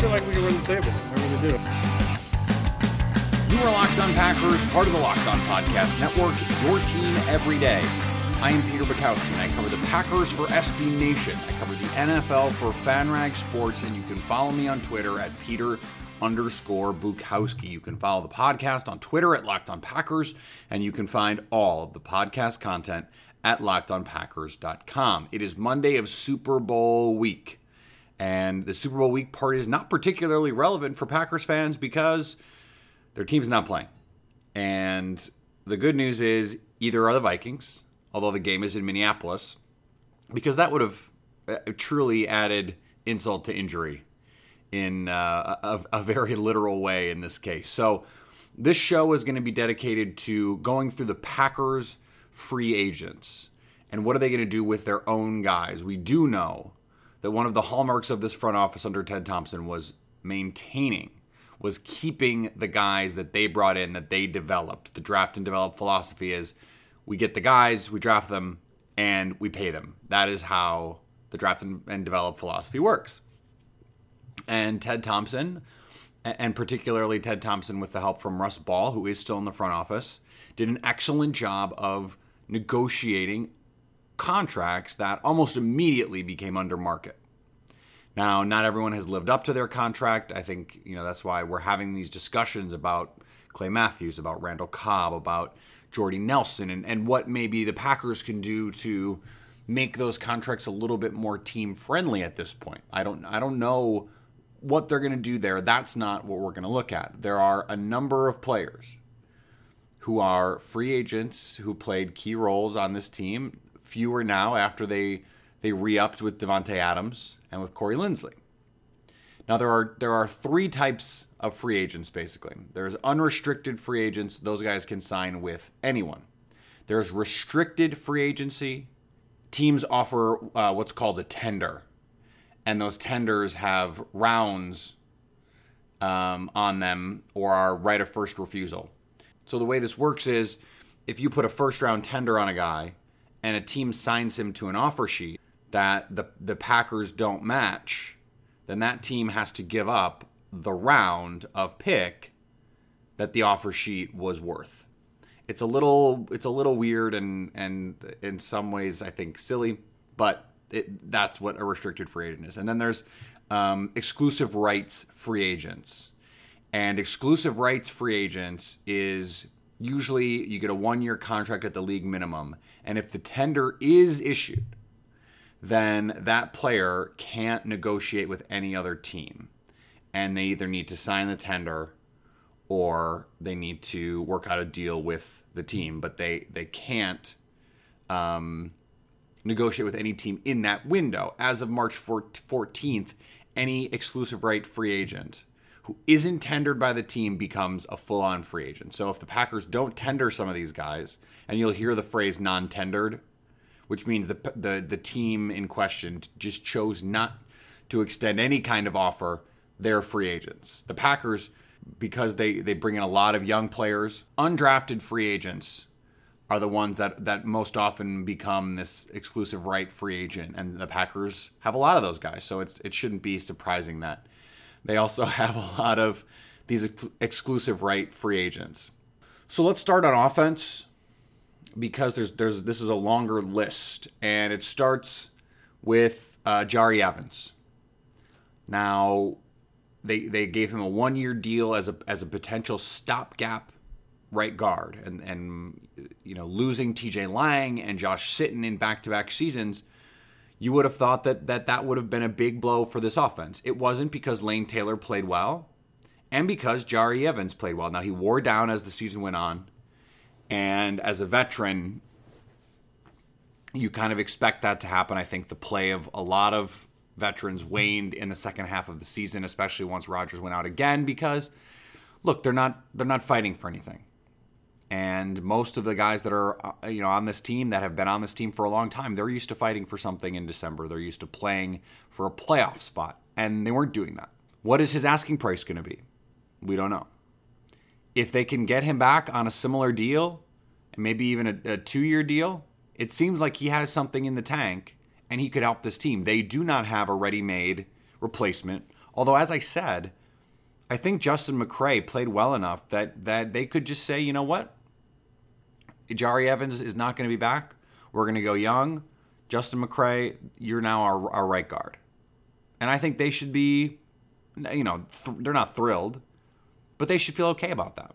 Feel like we can run the table. I really do. You are Locked On Packers, part of the Locked On Podcast Network, your team every day. I am Peter Bukowski, and I cover the Packers for SB Nation. I cover the NFL for FanRag Sports, and you can follow me on Twitter at Peter underscore Bukowski. You can follow the podcast on Twitter at Locked On Packers, and you can find all of the podcast content at lockedonpackers.com. It is Monday of Super Bowl week, and the Super Bowl week part is not particularly relevant for Packers fans because their team's not playing. And the good news is either are the Vikings, although the game is in Minneapolis, because that would have uh, truly added insult to injury in uh, a, a very literal way in this case. So this show is going to be dedicated to going through the Packers free agents and what are they going to do with their own guys. We do know that one of the hallmarks of this front office under Ted Thompson was maintaining was keeping the guys that they brought in that they developed. The draft and develop philosophy is we get the guys, we draft them, and we pay them. That is how the draft and, develop philosophy works. And Ted Thompson, and particularly Ted Thompson with the help from Russ Ball, who is still in the front office, did an excellent job of negotiating contracts that almost immediately became under market. Now, not everyone has lived up to their contract. I think, you know, that's why we're having these discussions about Clay Matthews, about Randall Cobb, about Jordy Nelson, and, and what maybe the Packers can do to make those contracts a little bit more team friendly at this point. I don't I don't know what they're going to do there. That's not what we're going to look at. There are a number of players who are free agents who played key roles on this team. Fewer now after they they re-upped with Davante Adams and with Corey Linsley. Now there are there are three types of free agents basically. There's unrestricted free agents; those guys can sign with anyone. There's restricted free agency. Teams offer uh, what's called a tender, and those tenders have rounds um, on them or are right of first refusal. So the way this works is if you put a first round tender on a guy and a team signs him to an offer sheet that the the Packers don't match, then that team has to give up the round of pick that the offer sheet was worth. It's a little it's a little weird and and in some ways I think silly, but it, that's what a restricted free agent is. And then there's um, exclusive rights free agents. And exclusive rights free agents is usually you get a one year contract at the league minimum. And if the tender is issued, then that player can't negotiate with any other team. And they either need to sign the tender or they need to work out a deal with the team, but they, they can't um, negotiate with any team in that window. As of March 14th, any exclusive right free agent who isn't tendered by the team becomes a full on free agent. So if the Packers don't tender some of these guys, and you'll hear the phrase non tendered, which means the, the, the team in question just chose not to extend any kind of offer, they're free agents. The Packers, because they, they bring in a lot of young players, undrafted free agents are the ones that, that most often become this exclusive right free agent. And the Packers have a lot of those guys. So it's it shouldn't be surprising that they also have a lot of these ex- exclusive right free agents. So let's start on offense because there's there's this is a longer list and it starts with uh, Jahri Evans. Now they they gave him a one year deal as a as a potential stopgap right guard and and you know losing TJ Lang and Josh Sitton in back to back seasons you would have thought that, that that would have been a big blow for this offense. It wasn't because Lane Taylor played well and because Jahri Evans played well. Now, he wore down as the season went on. And as a veteran, you kind of expect that to happen. I think the play of a lot of veterans waned in the second half of the season, especially once Rodgers went out again. Because look, they're not they're not fighting for anything, and most of the guys that are uh, you know on this team that have been on this team for a long time, they're used to fighting for something in December. They're used to playing for a playoff spot, and they weren't doing that. What is his asking price going to be? We don't know. If they can get him back on a similar deal, maybe even a, a two year deal, it seems like he has something in the tank and he could help this team. They do not have a ready made replacement. Although, as I said, I think Justin McCray played well enough that, that they could just say, you know what? Jahri Evans is not going to be back. We're going to go young. Justin McCray, you're now our, our right guard. And I think they should be, you know, th- they're not thrilled, but they should feel okay about that.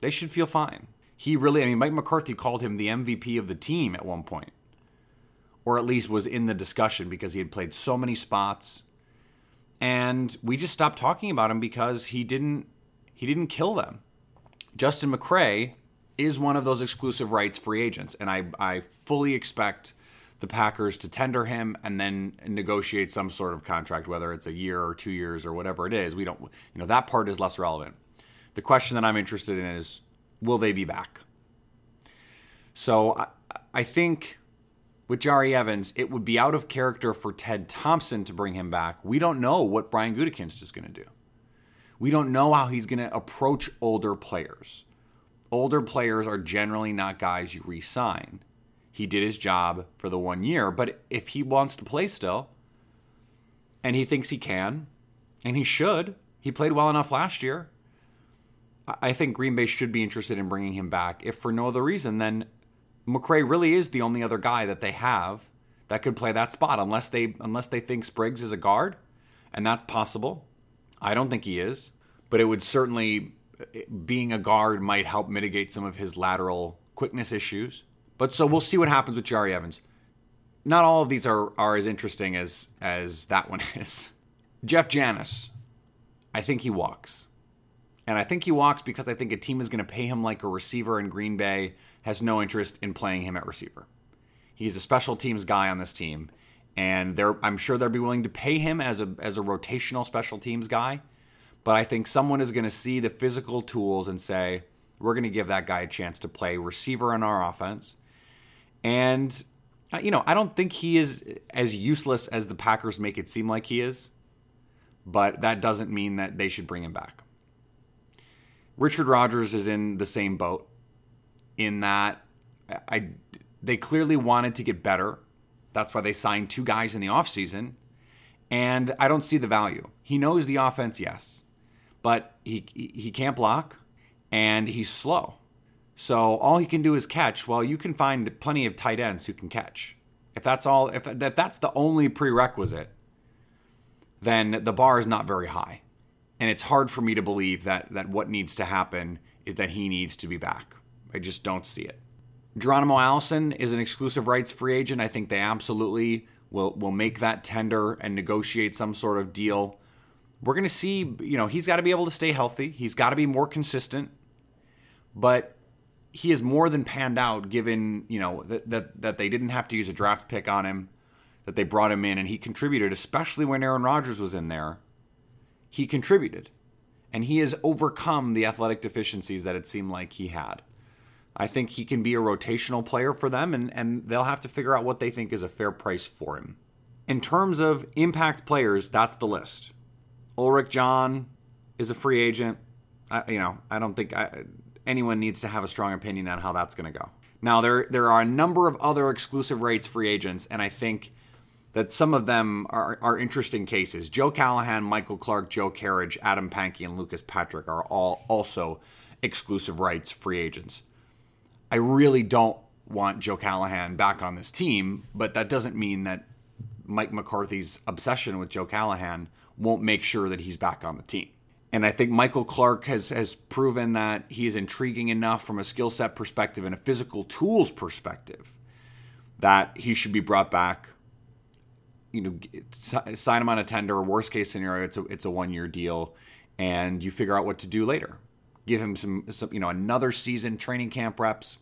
They should feel fine. He really, I mean, Mike McCarthy called him the MVP of the team at one point, or at least was in the discussion because he had played so many spots. And we just stopped talking about him because he didn't he didn't kill them. Justin McCray is one of those exclusive rights free agents, and I, I fully expect the Packers to tender him and then negotiate some sort of contract, whether it's a year or two years or whatever it is. We don't, you know, that part is less relevant. The question that I'm interested in is will they be back? So I, I think with Jahri Evans, it would be out of character for Ted Thompson to bring him back. We don't know what Brian Gutekunst is going to do. We don't know how he's going to approach older players. Older players are generally not guys you re sign. He did his job for the one year, but if he wants to play still, and he thinks he can, and he should, he played well enough last year. I think Green Bay should be interested in bringing him back. If for no other reason, then McCray really is the only other guy that they have that could play that spot, unless they unless they think Spriggs is a guard, and that's possible. I don't think he is, but it would certainly being a guard might help mitigate some of his lateral quickness issues. But so we'll see what happens with Jahri Evans. Not all of these are are as interesting as as that one is. Jeff Janis, I think he walks. And I think he walks because I think a team is going to pay him like a receiver, and Green Bay has no interest in playing him at receiver. He's a special teams guy on this team, and I'm sure they'll be willing to pay him as a, as a rotational special teams guy. But I think someone is going to see the physical tools and say, we're going to give that guy a chance to play receiver in our offense. And, uh, you know, I don't think he is as useless as the Packers make it seem like he is, but that doesn't mean that they should bring him back. Richard Rodgers is in the same boat in that I they clearly wanted to get better. That's why they signed two guys in the offseason. And I don't see the value. He knows the offense, yes, but he he can't block and he's slow. So all he can do is catch. Well, you can find plenty of tight ends who can catch. If that's all if, if that's the only prerequisite, then the bar is not very high and it's hard for me to believe that that what needs to happen is that he needs to be back. I just don't see it. Geronimo Allison is an exclusive rights free agent. I think they absolutely will will make that tender and negotiate some sort of deal. We're going to see, you know, he's got to be able to stay healthy. He's got to be more consistent. But he is more than panned out given, you know, that, that that they didn't have to use a draft pick on him, that they brought him in and he contributed, especially when Aaron Rodgers was in there he contributed. And he has overcome the athletic deficiencies that it seemed like he had. I think he can be a rotational player for them, and, and they'll have to figure out what they think is a fair price for him. In terms of impact players, that's the list. Ulrick John is a free agent. I, you know, I don't think I, anyone needs to have a strong opinion on how that's going to go. Now, there there are a number of other exclusive rights free agents, and I think that some of them are, are interesting cases. Joe Callahan, Michael Clark, Joe Kerridge, Adam Pankey, and Lucas Patrick are all also exclusive rights free agents. I really don't want Joe Callahan back on this team, but that doesn't mean that Mike McCarthy's obsession with Joe Callahan won't make sure that he's back on the team. And I think Michael Clark has has proven that he is intriguing enough from a skill set perspective and a physical tools perspective that he should be brought back you know sign him on a tender. Worst case scenario, it's a it's a one year deal, and you figure out what to do later. Give him some, some you know another season training camp reps,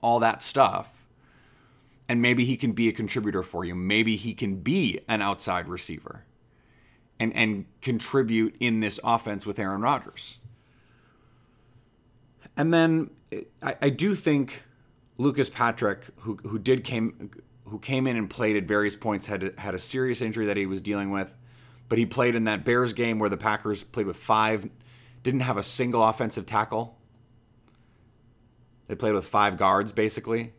all that stuff, and maybe he can be a contributor for you. Maybe he can be an outside receiver and and contribute in this offense with Aaron Rodgers. And then I, I do think Lucas Patrick, who who did came who came in and played at various points, had had a serious injury that he was dealing with, but he played in that Bears game where the Packers played with five, didn't have a single offensive tackle. They played with five guards basically,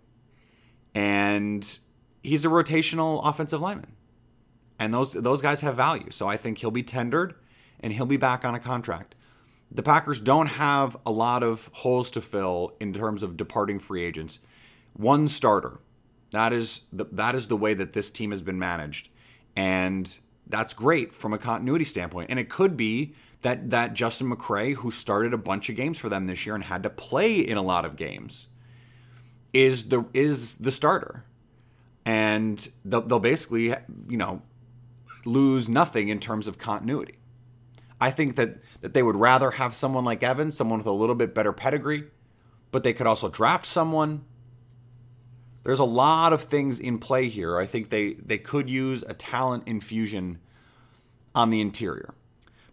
and he's a rotational offensive lineman, and those those guys have value. So I think he'll be tendered, and he'll be back on a contract the Packers don't have a lot of holes to fill in terms of departing free agents. One starter. That is the, that is the way that this team has been managed. And that's great from a continuity standpoint. And it could be that that Justin McCray, who started a bunch of games for them this year and had to play in a lot of games, is the is the starter. And they'll, they'll basically, you know, lose nothing in terms of continuity. I think that that they would rather have someone like Evans, someone with a little bit better pedigree, but they could also draft someone. There's a lot of things in play here. I think they they could use a talent infusion on the interior.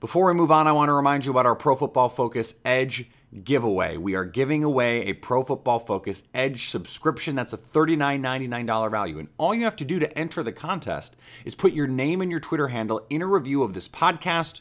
Before we move on, I want to remind you about our Pro Football Focus Edge giveaway. We are giving away a Pro Football Focus Edge subscription. That's a $39.99 value. And all you have to do to enter the contest is put your name and your Twitter handle in a review of this podcast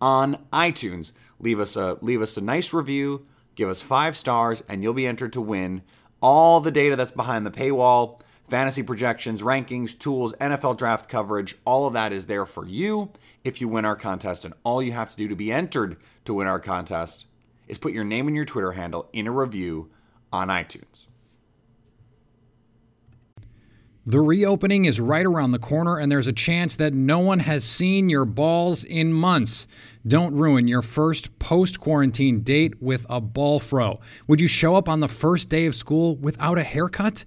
on iTunes. Leave us a leave us a nice review, give us 5 stars and you'll be entered to win all the data that's behind the paywall, fantasy projections, rankings, tools, NFL draft coverage, all of that is there for you if you win our contest and all you have to do to be entered to win our contest is put your name and your Twitter handle in a review on iTunes. The reopening is right around the corner, and there's a chance that no one has seen your balls in months. Don't ruin your first post quarantine date with a ball fro. Would you show up on the first day of school without a haircut?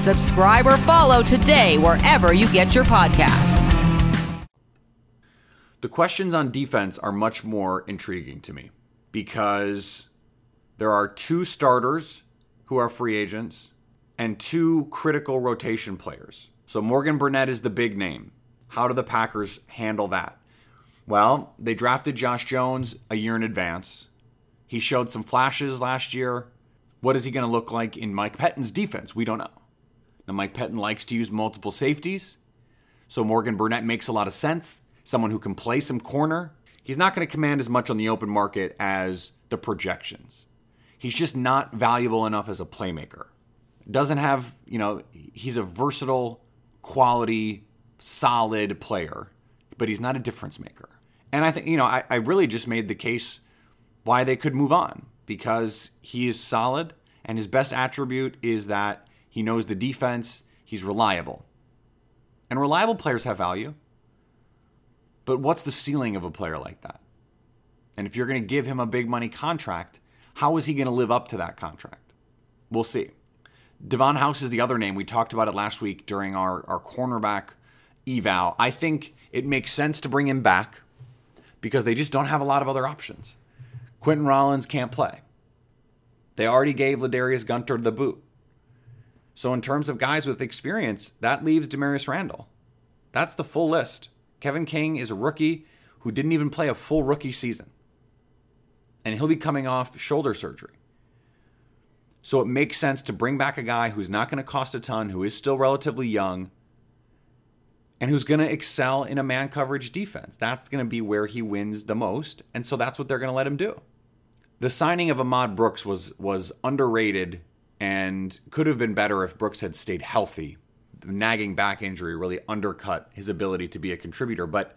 Subscribe or follow today wherever you get your podcasts. The questions on defense are much more intriguing to me because there are two starters who are free agents and two critical rotation players. So Morgan Burnett is the big name. How do the Packers handle that? Well, they drafted Josh Jones a year in advance. He showed some flashes last year. What is he going to look like in Mike Pettine's defense? We don't know. Now, Mike Pettine likes to use multiple safeties, so Morgan Burnett makes a lot of sense. someone who can play some corner. He's not going to command as much on the open market as the projections. He's just not valuable enough as a playmaker. Doesn't have, you know, he's a versatile, quality, solid player, but he's not a difference maker. And I think, you know, I, I really just made the case why they could move on because he is solid and his best attribute is that he knows the defense, he's reliable. And reliable players have value. But what's the ceiling of a player like that? And if you're going to give him a big money contract, how is he going to live up to that contract? We'll see. Devon House is the other name. We talked about it last week during our, our cornerback eval. I think it makes sense to bring him back because they just don't have a lot of other options. Quinten Rollins can't play. They already gave Ladarius Gunter the boot. So, in terms of guys with experience, that leaves Damarious Randall. That's the full list. Kevin King is a rookie who didn't even play a full rookie season. And he'll be coming off shoulder surgery. So it makes sense to bring back a guy who's not going to cost a ton, who is still relatively young, and who's going to excel in a man coverage defense. That's going to be where he wins the most. And so that's what they're going to let him do. The signing of Ahmad Brooks was was underrated and could have been better if Brooks had stayed healthy. The nagging back injury really undercut his ability to be a contributor, but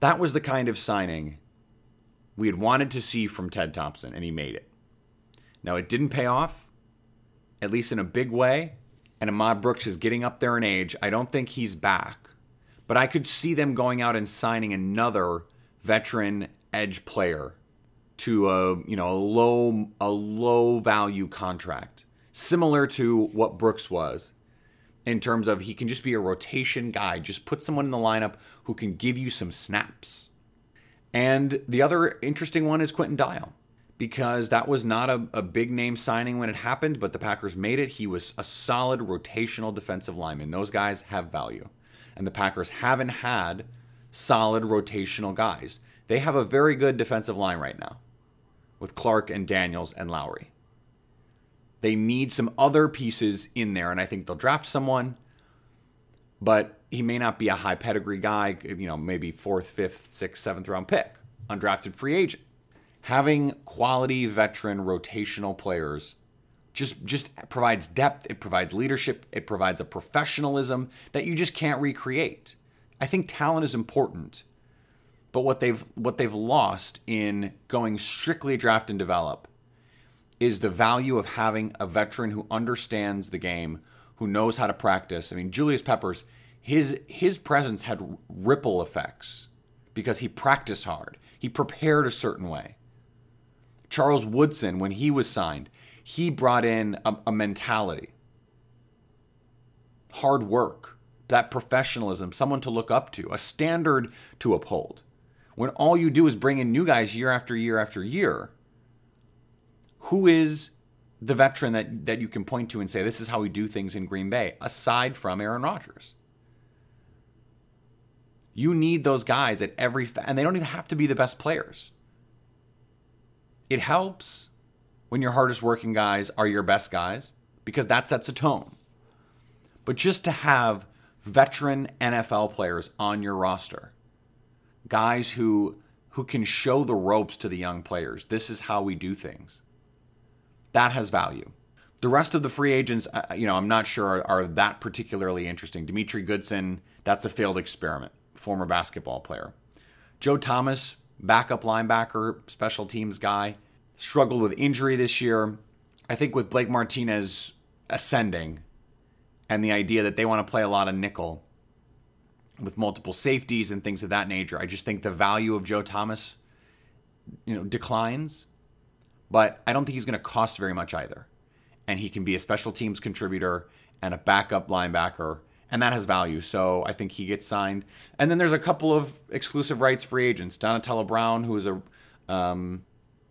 that was the kind of signing we had wanted to see from Ted Thompson, and he made it. Now, it didn't pay off, at least in a big way, and Ahmad Brooks is getting up there in age. I don't think he's back, but I could see them going out and signing another veteran edge player to a you know a low a low value contract similar to what Brooks was in terms of he can just be a rotation guy. Just put someone in the lineup who can give you some snaps. And the other interesting one is Quinton Dial because that was not a, a, big name signing when it happened, but the Packers made it. He was a solid rotational defensive lineman. Those guys have value. And the Packers haven't had solid rotational guys. They have a very good defensive line right now with Clark and Daniels and Lowry. They need some other pieces in there, and I think they'll draft someone, but he may not be a high pedigree guy, you know, maybe fourth, fifth, sixth, seventh round pick, undrafted free agent. Having quality veteran rotational players just just provides depth, it provides leadership, it provides a professionalism that you just can't recreate. I think talent is important. But what they've what they've lost in going strictly draft and develop is the value of having a veteran who understands the game, who knows how to practice. I mean, Julius Peppers, his his presence had ripple effects because he practiced hard. He prepared a certain way. Charles Woodson, when he was signed, he brought in a, a mentality, hard work, that professionalism, someone to look up to, a standard to uphold. When all you do is bring in new guys year after year after year, who is the veteran that, that you can point to and say, this is how we do things in Green Bay, aside from Aaron Rodgers? You need those guys at every, and they don't even have to be the best players. It helps when your hardest working guys are your best guys because that sets a tone. But just to have veteran NFL players on your roster, guys who who can show the ropes to the young players. This is how we do things that has value. The rest of the free agents, uh, you know, I'm not sure are, are that particularly interesting. Demetri Goodson, that's a failed experiment, former basketball player. Joe Thomas, backup linebacker, special teams guy, struggled with injury this year. I think with Blake Martinez ascending and the idea that they want to play a lot of nickel with multiple safeties and things of that nature, I just think the value of Joe Thomas, you know, declines but I don't think he's going to cost very much either. And he can be a special teams contributor and a backup linebacker, and that has value. So I think he gets signed. And then there's a couple of exclusive rights free agents. Donatello Brown, who is a um,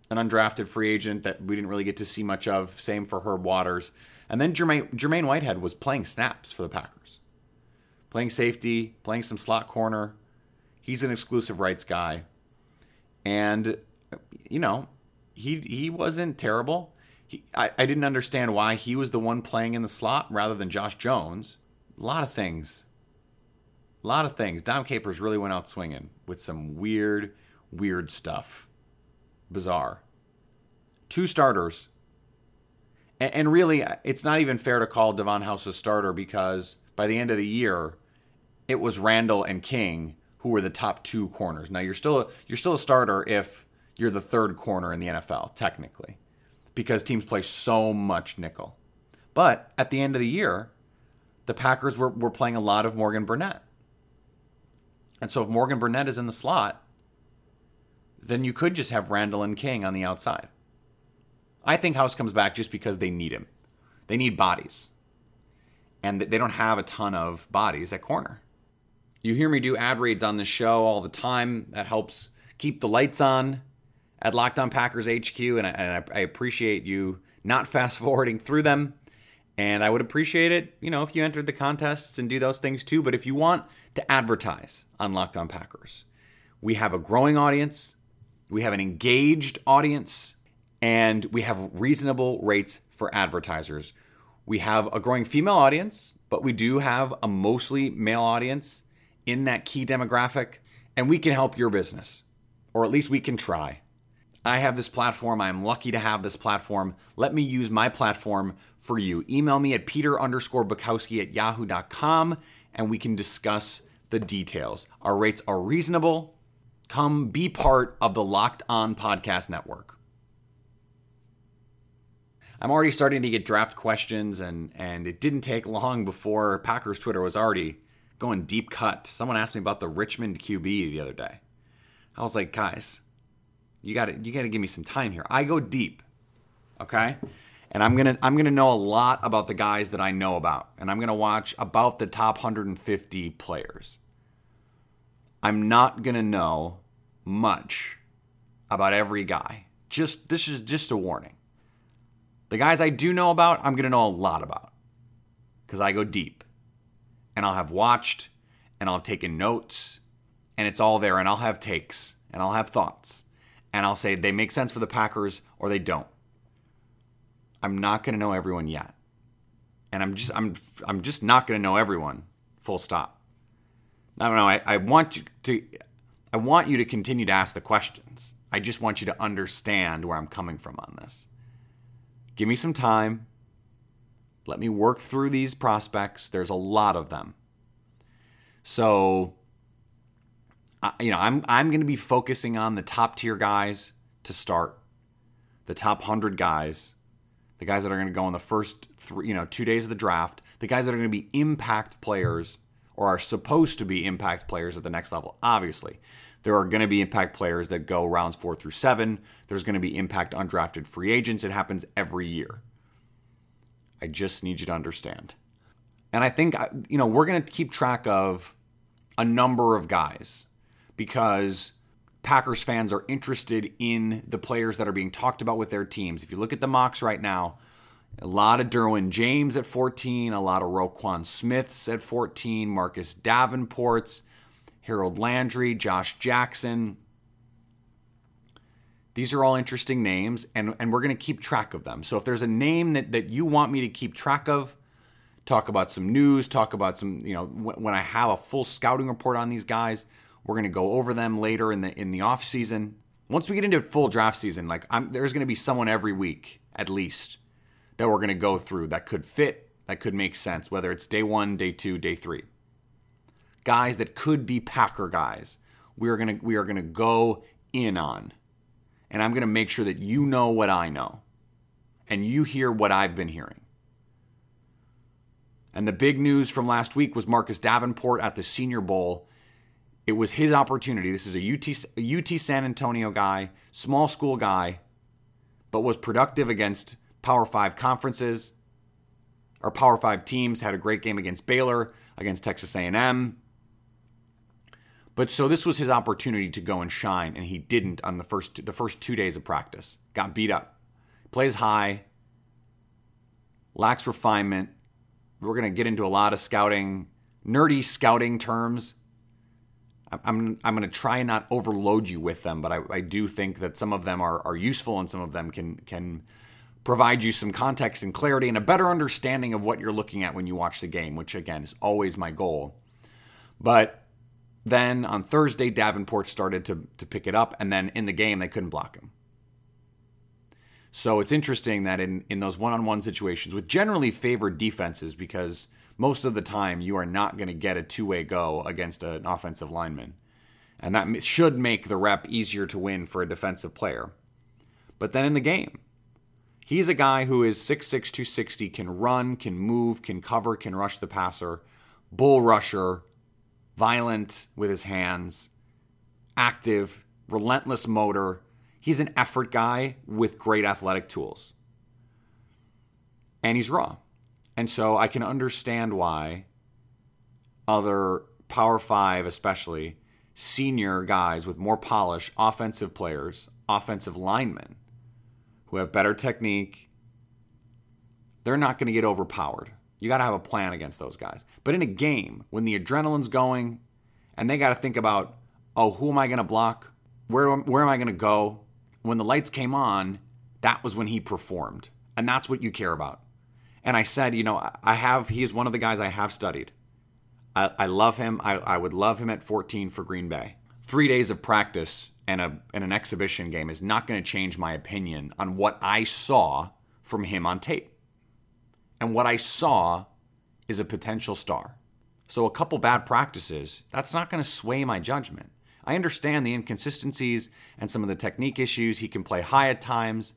an undrafted free agent that we didn't really get to see much of. Same for Herb Waters. And then Jermaine, Jermaine Whitehead was playing snaps for the Packers, playing safety, playing some slot corner. He's an exclusive rights guy. And, you know, he he wasn't terrible. He, I, I didn't understand why he was the one playing in the slot rather than Josh Jones. A lot of things. A lot of things. Dom Capers really went out swinging with some weird, weird stuff. Bizarre. Two starters. And, and really, it's not even fair to call Devon House a starter because by the end of the year, it was Randall and King who were the top two corners. Now you're still you're still a starter if you're the third corner in the NFL technically, because teams play so much nickel. But at the end of the year, the Packers were, were playing a lot of Morgan Burnett. And so if Morgan Burnett is in the slot, then you could just have Randall and King on the outside. I think House comes back just because they need him. They need bodies. And they don't have a ton of bodies at corner. You hear me do ad reads on this show all the time. That helps keep the lights on at Locked On Packers HQ, and I, and I appreciate you not fast forwarding through them. And I would appreciate it, you know, if you entered the contests and do those things too. But if you want to advertise on Locked On Packers, we have a growing audience, we have an engaged audience, and we have reasonable rates for advertisers. We have a growing female audience, but we do have a mostly male audience in that key demographic, and we can help your business, or at least we can try. I have this platform. I am lucky to have this platform. Let me use my platform for you. Email me at peter underscore Bukowski at yahoo.com and we can discuss the details. Our rates are reasonable. Come be part of the Locked On Podcast Network. I'm already starting to get draft questions, and, and it didn't take long before Packers Twitter was already going deep cut. Someone asked me about the Richmond QB the other day. I was like, guys, you got to you got to give me some time here. I go deep, okay, and I'm gonna I'm gonna know a lot about the guys that I know about, and I'm gonna watch about the top 150 players. I'm not gonna know much about every guy. Just this is just a warning. The guys I do know about, I'm gonna know a lot about because I go deep, and I'll have watched, and I'll have taken notes, and it's all there, and I'll have takes, and I'll have thoughts and I'll say they make sense for the Packers or they don't. I'm not going to know everyone yet. And I'm just I'm I'm just not going to know everyone. Full stop. I don't know. I, I want you to I want you to continue to ask the questions. I just want you to understand where I'm coming from on this. Give me some time. Let me work through these prospects. There's a lot of them. So you know, I'm I'm going to be focusing on the top tier guys to start, the top hundred guys, the guys that are going to go in the first three, you know, two days of the draft, the guys that are going to be impact players or are supposed to be impact players at the next level. Obviously, there are going to be impact players that go rounds four through seven. There's going to be impact undrafted free agents. It happens every year. I just need you to understand. And I think, you know, we're going to keep track of a number of guys because Packers fans are interested in the players that are being talked about with their teams. If you look at the mocks right now, a lot of Derwin James at 14, a lot of Roquan Smiths at 14, Marcus Davenports, Harold Landry, Josh Jackson. These are all interesting names, and, and we're going to keep track of them. So if there's a name that, that you want me to keep track of, talk about some news, talk about some, you know, when I have a full scouting report on these guys, we're going to go over them later in the in the off season. Once we get into full draft season, like I'm, there's going to be someone every week at least that we're going to go through that could fit, that could make sense, whether it's day one, day two, day three. Guys that could be Packer guys. We are to we are going to go in on, and I'm going to make sure that you know what I know, and you hear what I've been hearing. And the big news from last week was Marcus Davenport at the Senior Bowl it was his opportunity. This is a UT, UT San Antonio guy, small school guy, but was productive against Power 5 conferences or Power 5 teams, had a great game against Baylor, against Texas A&M. But so this was his opportunity to go and shine and he didn't on the first the first 2 days of practice. Got beat up. Plays high, lacks refinement. We're to get into a lot of scouting, nerdy scouting terms I'm I'm going to try and not overload you with them, but I, I do think that some of them are, are useful and some of them can can provide you some context and clarity and a better understanding of what you're looking at when you watch the game, which again is always my goal. But then on Thursday, Davenport started to, to pick it up, and then in the game, they couldn't block him. So it's interesting that in, in those one on one situations, with generally favored defenses, because most of the time you are not going to get a two way go against an offensive lineman. And that should make the rep easier to win for a defensive player. But then in the game, he's a guy who is 6'6, 260, can run, can move, can cover, can rush the passer, bull rusher, violent with his hands, active, relentless motor. He's an effort guy with great athletic tools. And he's raw. And so I can understand why other Power Five, especially senior guys with more polish, offensive players, offensive linemen who have better technique, they're not going to get overpowered. You got to have a plan against those guys. But in a game, when the adrenaline's going and they got to think about, oh, who am I going to block? Where, where am I going to go? When the lights came on, that was when he performed. And that's what you care about. And I said, you know, I have, he's one of the guys I have studied. I, I love him. I, I would love him at 14 for Green Bay. Three days of practice and, a, and an exhibition game is not going to change my opinion on what I saw from him on tape. And what I saw is a potential star. So a couple bad practices, that's not going to sway my judgment. I understand the inconsistencies and some of the technique issues. He can play high at times.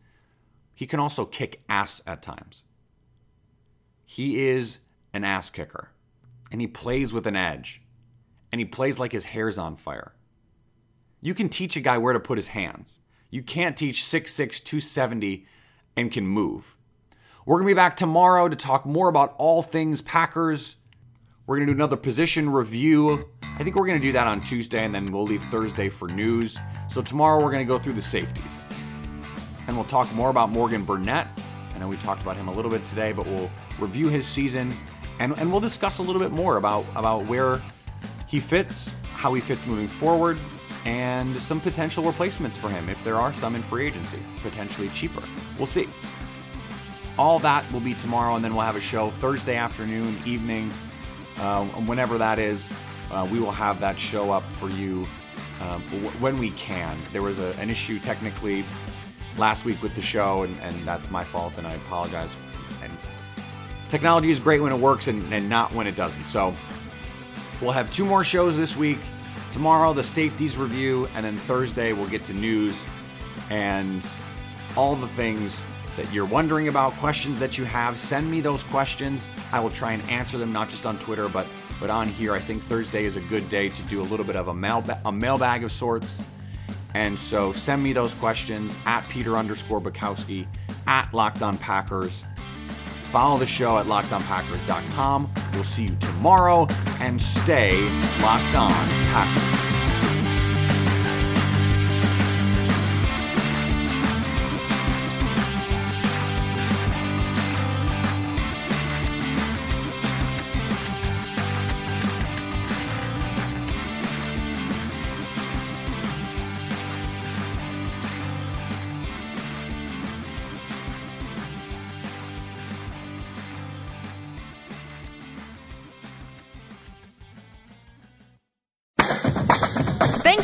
He can also kick ass at times. He is an ass kicker, and he plays with an edge, and he plays like his hair's on fire. You can teach a guy where to put his hands. You can't teach 6'6, 270 and can move. We're going to be back tomorrow to talk more about all things Packers. We're going to do another position review. I think we're going to do that on Tuesday, and then we'll leave Thursday for news. So tomorrow we're going to go through the safeties. And we'll talk more about Morgan Burnett. I know we talked about him a little bit today, but we'll review his season, and, and we'll discuss a little bit more about, about where he fits, how he fits moving forward, and some potential replacements for him if there are some in free agency, potentially cheaper. We'll see. All that will be tomorrow, and then we'll have a show Thursday afternoon, evening, uh, whenever that is. Uh, we will have that show up for you um, when we can. There was a, an issue technically last week with the show, and, and that's my fault, and I apologize. Technology is great when it works and, and not when it doesn't. So we'll have two more shows this week. Tomorrow, the safeties review, and then Thursday, we'll get to news and all the things that you're wondering about, questions that you have. Send me those questions. I will try and answer them, not just on Twitter, but but on here. I think Thursday is a good day to do a little bit of a mail a mailbag of sorts. And so send me those questions at Peter underscore Bukowski at Locked On Packers. Follow the show at lockedonpackers.com. We'll see you tomorrow and stay locked on Packers.